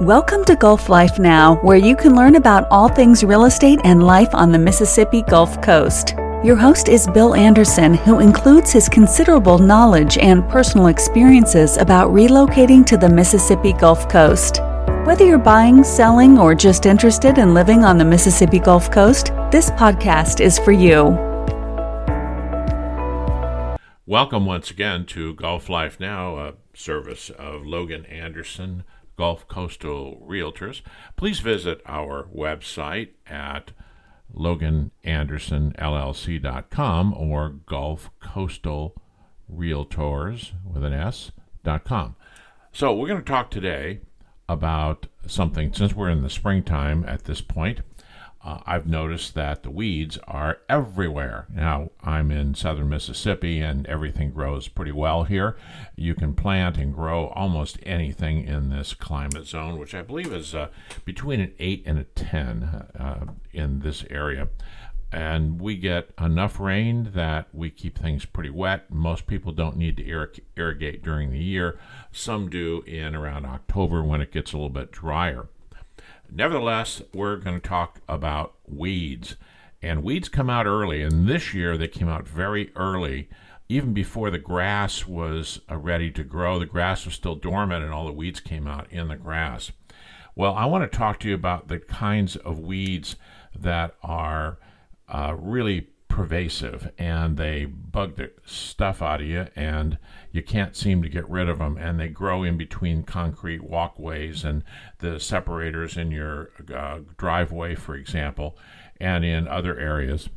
Welcome to Gulf Life Now, where you can learn about all things real estate and life on the Mississippi Gulf Coast. Your host is Bill Anderson, who includes his considerable knowledge and personal experiences about relocating to the Mississippi Gulf Coast. Whether you're buying, selling, or just interested in living on the Mississippi Gulf Coast, this podcast is for you. Welcome once again to Gulf Life Now, a service of Logan Anderson Gulf Coastal Realtors. Please visit our website at loganandersonllc.com or Gulf Coastal Realtors with an S dot com. So we're going to talk today about something since we're in the springtime at this point uh, I've noticed that the weeds are everywhere. Now, I'm in southern Mississippi and everything grows pretty well here. You can plant and grow almost anything in this climate zone, which I believe is uh, between an 8 and a 10 uh, in this area. And we get enough rain that we keep things pretty wet. Most people don't need to irrig- irrigate during the year. Some do in around October when it gets a little bit drier. Nevertheless, we're going to talk about weeds. And weeds come out early, and this year they came out very early, even before the grass was uh, ready to grow. The grass was still dormant, and all the weeds came out in the grass. Well, I want to talk to you about the kinds of weeds that are uh, really pervasive and they bug the stuff out of you and you can't seem to get rid of them and they grow in between concrete walkways and the separators in your uh, driveway for example and in other areas.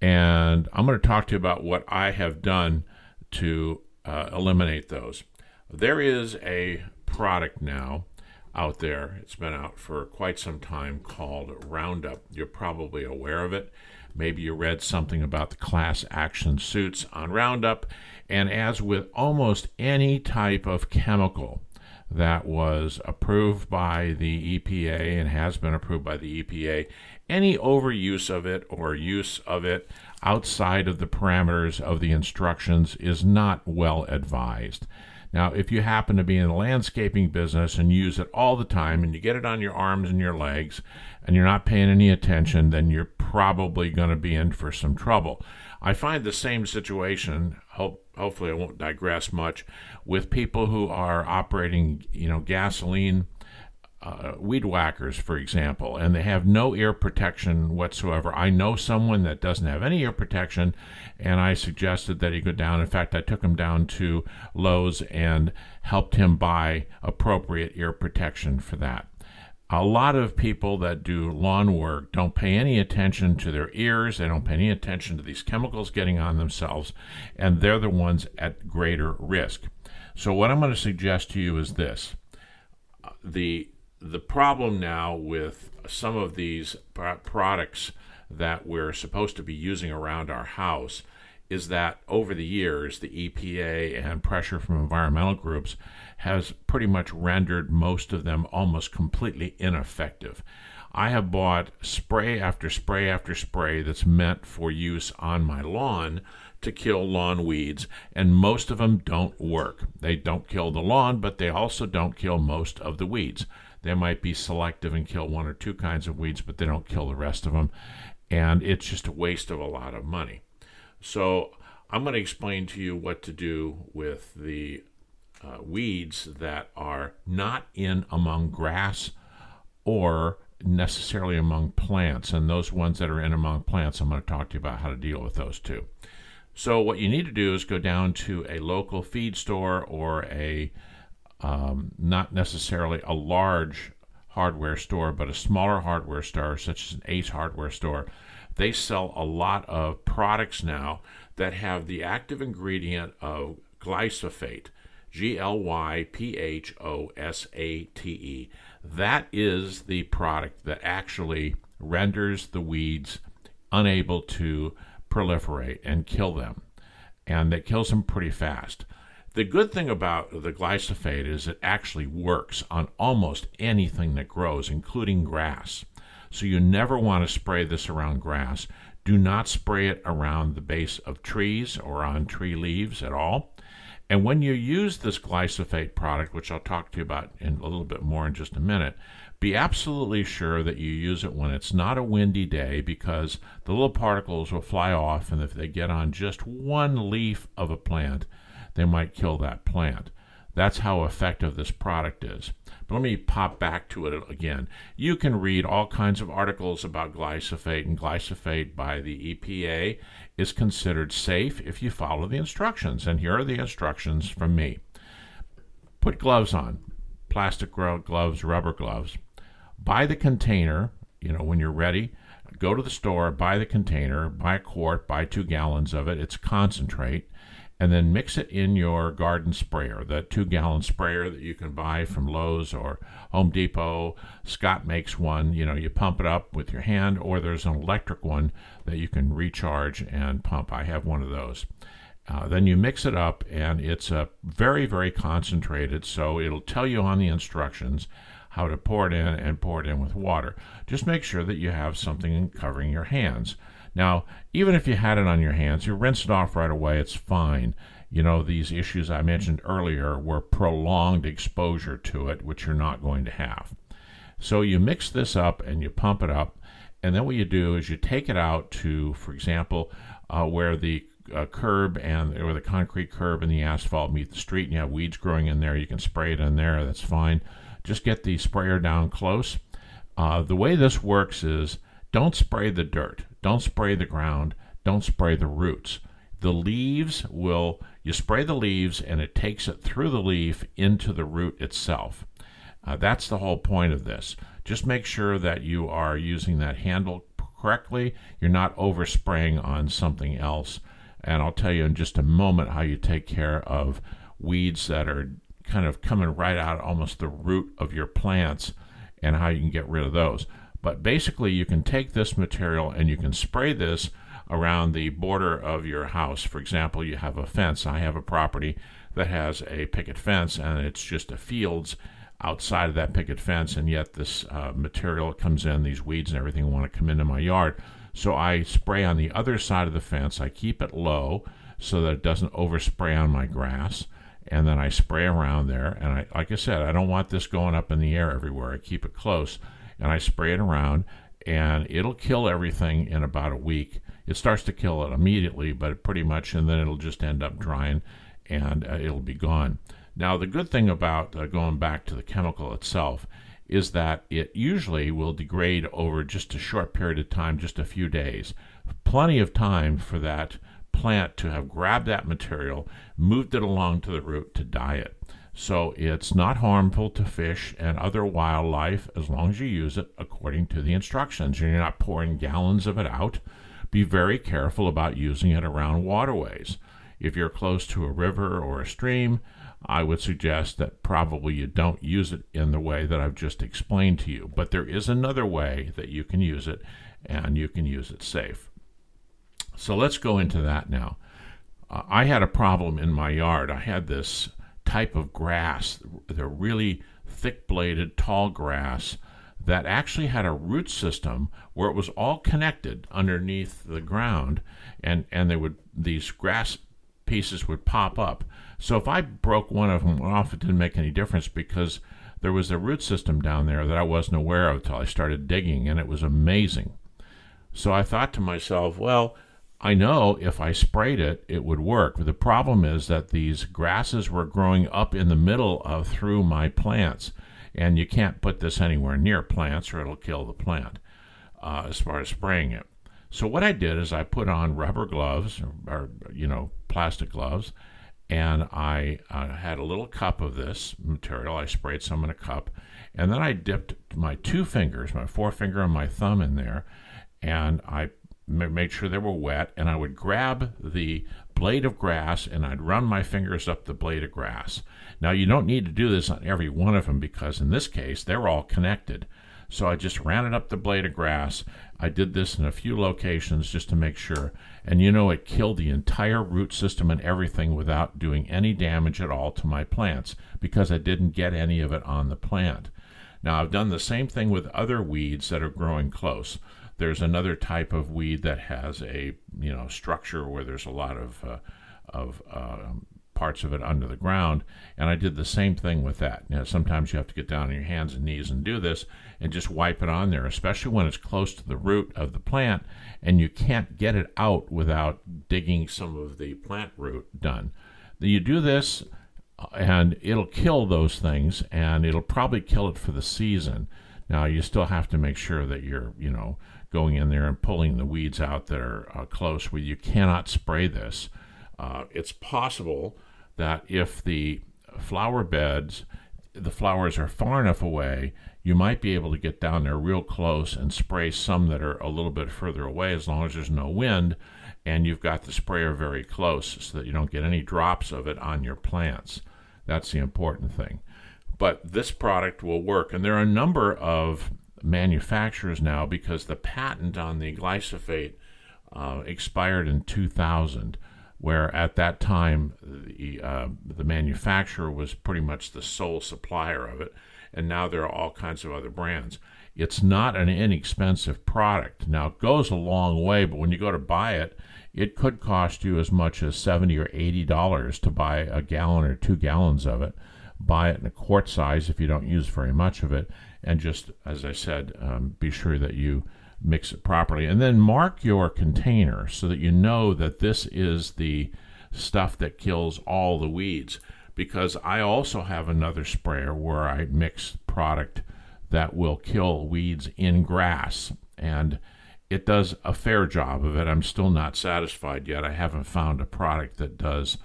And i'm going to talk to you about what i have done to uh, eliminate those. There is a product now out there. It's been out for quite some time called roundup. You're probably aware of it Maybe you read something about the class action suits on Roundup. And as with almost any type of chemical that was approved by the EPA and has been approved by the EPA, any overuse of it or use of it outside of the parameters of the instructions is not well advised. Now, if you happen to be in the landscaping business and use it all the time and you get it on your arms and your legs and you're not paying any attention, then you're probably going to be in for some trouble. I find the same situation, hope, hopefully I won't digress much, with people who are operating, you know, gasoline uh, weed whackers, for example, and they have no ear protection whatsoever. I know someone that doesn't have any ear protection, and I suggested that he go down. In fact, I took him down to Lowe's and helped him buy appropriate ear protection for that. A lot of people that do lawn work don't pay any attention to their ears, they don't pay any attention to these chemicals getting on themselves, and they're the ones at greater risk. So, what I'm going to suggest to you is this the the problem now with some of these products that we're supposed to be using around our house is that over the years, the EPA and pressure from environmental groups has pretty much rendered most of them almost completely ineffective. I have bought spray after spray after spray that's meant for use on my lawn to kill lawn weeds, and most of them don't work. They don't kill the lawn, but they also don't kill most of the weeds. They might be selective and kill one or two kinds of weeds, but they don't kill the rest of them. And it's just a waste of a lot of money. So I'm going to explain to you what to do with the uh, weeds that are not in among grass or necessarily among plants. And those ones that are in among plants, I'm going to talk to you about how to deal with those too. So, what you need to do is go down to a local feed store or a um, not necessarily a large hardware store, but a smaller hardware store, such as an Ace hardware store. They sell a lot of products now that have the active ingredient of glyphosate, G L Y P H O S A T E. That is the product that actually renders the weeds unable to proliferate and kill them. And that kills them pretty fast. The good thing about the glyphosate is it actually works on almost anything that grows, including grass. So you never want to spray this around grass. Do not spray it around the base of trees or on tree leaves at all. And when you use this glyphosate product, which I'll talk to you about in a little bit more in just a minute, be absolutely sure that you use it when it's not a windy day because the little particles will fly off, and if they get on just one leaf of a plant, they might kill that plant. That's how effective this product is. But let me pop back to it again. You can read all kinds of articles about glyphosate, and glyphosate by the EPA is considered safe if you follow the instructions. And here are the instructions from me put gloves on plastic gloves, rubber gloves buy the container, you know, when you're ready, go to the store, buy the container, buy a quart, buy two gallons of it. It's concentrate. And then mix it in your garden sprayer, that two gallon sprayer that you can buy from Lowe's or Home Depot. Scott makes one. You know, you pump it up with your hand, or there's an electric one that you can recharge and pump. I have one of those. Uh, then you mix it up, and it's a very, very concentrated. So it'll tell you on the instructions how to pour it in and pour it in with water. Just make sure that you have something covering your hands. Now, even if you had it on your hands, you rinse it off right away, it's fine. You know, these issues I mentioned earlier were prolonged exposure to it, which you're not going to have. So you mix this up and you pump it up, and then what you do is you take it out to, for example, uh, where the uh, curb and or the concrete curb and the asphalt meet the street, and you have weeds growing in there. You can spray it in there. That's fine. Just get the sprayer down close. Uh, the way this works is don't spray the dirt, don't spray the ground, don't spray the roots. The leaves will, you spray the leaves and it takes it through the leaf into the root itself. Uh, that's the whole point of this. Just make sure that you are using that handle correctly. You're not overspraying on something else. And I'll tell you in just a moment how you take care of weeds that are kind of coming right out almost the root of your plants and how you can get rid of those. But basically, you can take this material and you can spray this around the border of your house. For example, you have a fence. I have a property that has a picket fence and it's just a fields outside of that picket fence, and yet this uh, material comes in, these weeds and everything want to come into my yard. So I spray on the other side of the fence. I keep it low so that it doesn't overspray on my grass and then I spray around there. And I, like I said, I don't want this going up in the air everywhere. I keep it close, and I spray it around, and it'll kill everything in about a week. It starts to kill it immediately, but pretty much, and then it'll just end up drying, and uh, it'll be gone. Now, the good thing about uh, going back to the chemical itself is that it usually will degrade over just a short period of time, just a few days. Plenty of time for that plant to have grabbed that material, moved it along to the root to dye it. So it's not harmful to fish and other wildlife as long as you use it according to the instructions and you're not pouring gallons of it out. Be very careful about using it around waterways. If you're close to a river or a stream, I would suggest that probably you don't use it in the way that I've just explained to you. But there is another way that you can use it, and you can use it safe. So let's go into that now. Uh, I had a problem in my yard. I had this type of grass, the really thick bladed, tall grass that actually had a root system where it was all connected underneath the ground and, and they would these grass pieces would pop up. So if I broke one of them off, it didn't make any difference because there was a root system down there that I wasn't aware of until I started digging, and it was amazing. So I thought to myself, well, I know if I sprayed it, it would work. But the problem is that these grasses were growing up in the middle of through my plants, and you can't put this anywhere near plants or it'll kill the plant uh, as far as spraying it. So what I did is I put on rubber gloves or, or you know plastic gloves, and I uh, had a little cup of this material. I sprayed some in a cup, and then I dipped my two fingers, my forefinger and my thumb in there, and I made sure they were wet, and I would grab the blade of grass and I'd run my fingers up the blade of grass. Now, you don't need to do this on every one of them because in this case, they're all connected. So I just ran it up the blade of grass. I did this in a few locations just to make sure. And you know, it killed the entire root system and everything without doing any damage at all to my plants because I didn't get any of it on the plant. Now, I've done the same thing with other weeds that are growing close. There's another type of weed that has a you know structure where there's a lot of uh, of uh, parts of it under the ground. And I did the same thing with that. You know, sometimes you have to get down on your hands and knees and do this and just wipe it on there, especially when it's close to the root of the plant and you can't get it out without digging some of the plant root done. You do this and it'll kill those things and it'll probably kill it for the season. Now you still have to make sure that you're, you know, going in there and pulling the weeds out that are uh, close. Where you cannot spray this. Uh, it's possible that if the flower beds, the flowers are far enough away, you might be able to get down there real close and spray some that are a little bit further away as long as there's no wind and you've got the sprayer very close so that you don't get any drops of it on your plants. That's the important thing. But this product will work, and there are a number of manufacturers now because the patent on the glyphosate uh, expired in 2000 where at that time the, uh, the manufacturer was pretty much the sole supplier of it, and now there are all kinds of other brands. It's not an inexpensive product. Now, it goes a long way, but when you go to buy it, it could cost you as much as 70 or 80 dollars to buy a gallon or two gallons of it. Buy it in a quart size if you don't use very much of it, and just as I said, um, be sure that you mix it properly. And then mark your container so that you know that this is the stuff that kills all the weeds. Because I also have another sprayer where I mix product that will kill weeds in grass. And it does a fair job of it. I'm still not satisfied yet. I haven't found a product that does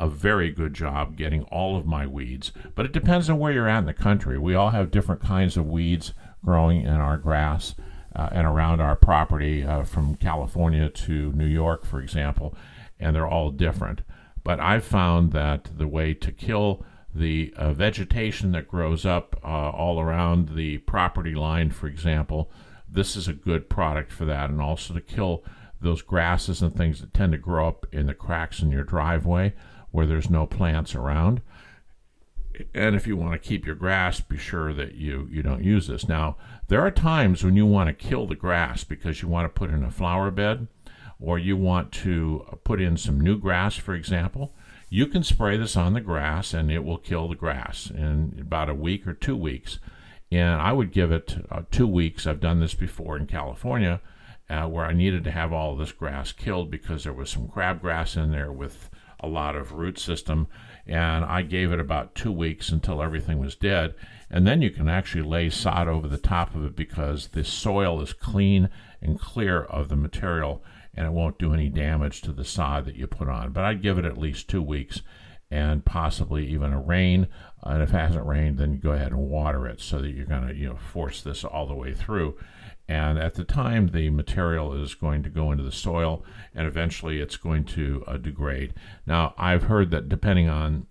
a very good job getting all of my weeds. But it depends on where you're at in the country. We all have different kinds of weeds growing in our grass uh, and around our property uh, from California to New York, for example, and they're all different. But I've found that the way to kill the uh, vegetation that grows up uh, all around the property line, for example, this is a good product for that, and also to kill those grasses and things that tend to grow up in the cracks in your driveway where there's no plants around and if you want to keep your grass, be sure that you, you don't use this. Now, there are times when you want to kill the grass because you want to put in a flower bed or you want to put in some new grass, for example. You can spray this on the grass and it will kill the grass in about a week or two weeks. And I would give it uh, two weeks. I've done this before in California uh, where I needed to have all this grass killed because there was some crabgrass in there with a lot of root system and I gave it about two weeks until everything was dead. And then you can actually lay sod over the top of it because the soil is clean and clear of the material and it won't do any damage to the sod that you put on. But I'd give it at least two weeks and possibly even a rain. And if it hasn't rained, then go ahead and water it so that you're going to you know force this all the way through. And at the time, the material is going to go into the soil and eventually it's going to uh, degrade. Now, I've heard that depending on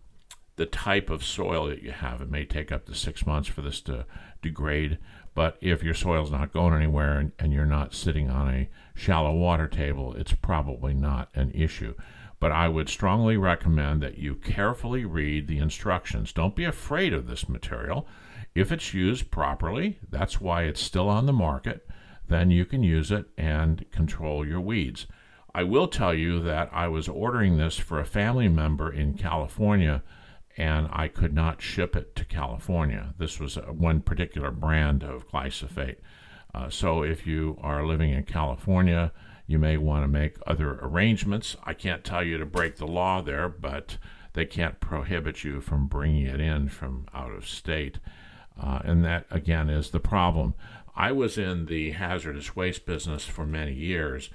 the type of soil that you have, it may take up to six months for this to degrade. But if your soil's not going anywhere and, and you're not sitting on a shallow water table, it's probably not an issue. But I would strongly recommend that you carefully read the instructions. Don't be afraid of this material. If it's used properly, that's why it's still on the market, then you can use it and control your weeds. I will tell you that I was ordering this for a family member in California and I could not ship it to California. This was one particular brand of glyphosate. Uh, so if you are living in California, you may want to make other arrangements. I can't tell you to break the law there, but they can't prohibit you from bringing it in from out of state. Uh, and that, again, is the problem. I was in the hazardous waste business for many years,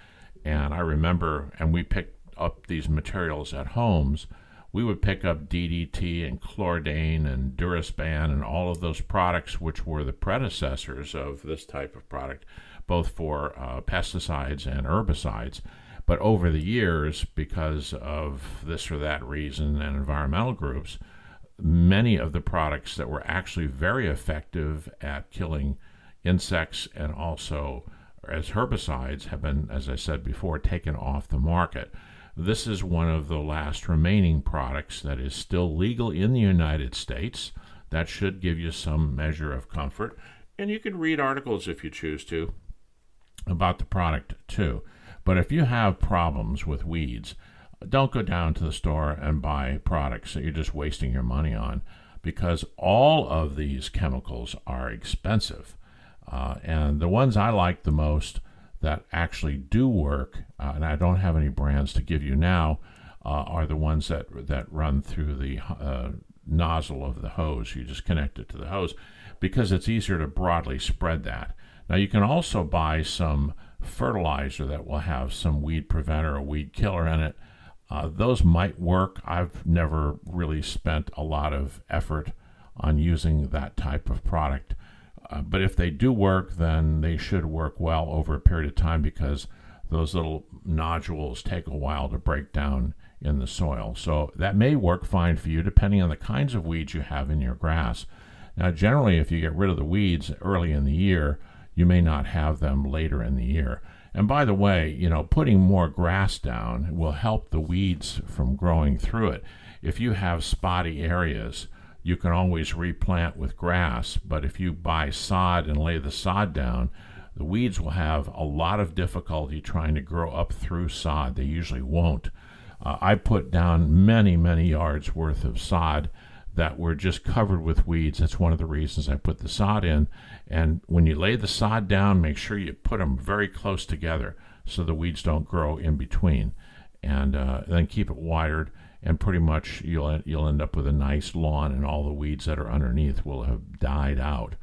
and I remember, and we picked up these materials at homes. We would pick up DDT and Chlordane and Dursban and all of those products, which were the predecessors of this type of product, both for uh, pesticides and herbicides. But over the years, because of this or that reason and environmental groups, many of the products that were actually very effective at killing insects and also as herbicides have been, as I said before, taken off the market. This is one of the last remaining products that is still legal in the United States. That should give you some measure of comfort. And you can read articles if you choose to about the product too. But if you have problems with weeds, don't go down to the store and buy products that you're just wasting your money on because all of these chemicals are expensive. Uh, and the ones I like the most that actually do work, uh, and I don't have any brands to give you now, uh, are the ones that that run through the uh, nozzle of the hose. You just connect it to the hose because it's easier to broadly spread that. Now you can also buy some fertilizer that will have some weed preventer or weed killer in it. Uh, those might work. I've never really spent a lot of effort on using that type of product. Uh, but if they do work, then they should work well over a period of time because those little nodules take a while to break down in the soil. So that may work fine for you depending on the kinds of weeds you have in your grass. Now, generally, if you get rid of the weeds early in the year, you may not have them later in the year. And by the way, you know, putting more grass down will help the weeds from growing through it. If you have spotty areas, you can always replant with grass, but if you buy sod and lay the sod down, the weeds will have a lot of difficulty trying to grow up through sod. They usually won't. Uh, I put down many, many yards worth of sod that were just covered with weeds. That's one of the reasons I put the sod in. And when you lay the sod down, make sure you put them very close together so the weeds don't grow in between. And uh, then keep it wired, and pretty much you'll you'll end up with a nice lawn, and all the weeds that are underneath will have died out.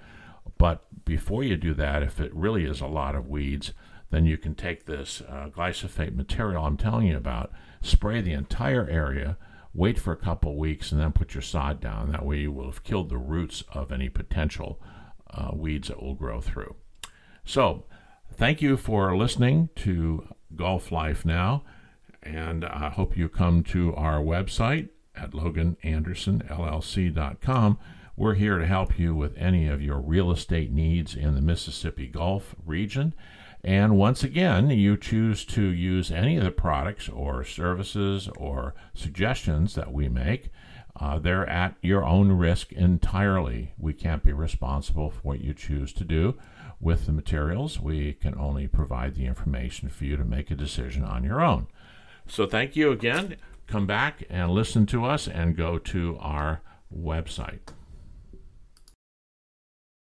But before you do that, if it really is a lot of weeds, then you can take this uh, glyphosate material I'm telling you about, spray the entire area wait for a couple weeks, and then put your sod down. That way, you will have killed the roots of any potential uh, weeds that will grow through. So, thank you for listening to Gulf Life Now, and I hope you come to our website at loganandersonllc.com. We're here to help you with any of your real estate needs in the Mississippi Gulf region. And once again, you choose to use any of the products or services or suggestions that we make. Uh, they're at your own risk entirely. We can't be responsible for what you choose to do with the materials. We can only provide the information for you to make a decision on your own. So, thank you again. Come back and listen to us and go to our website.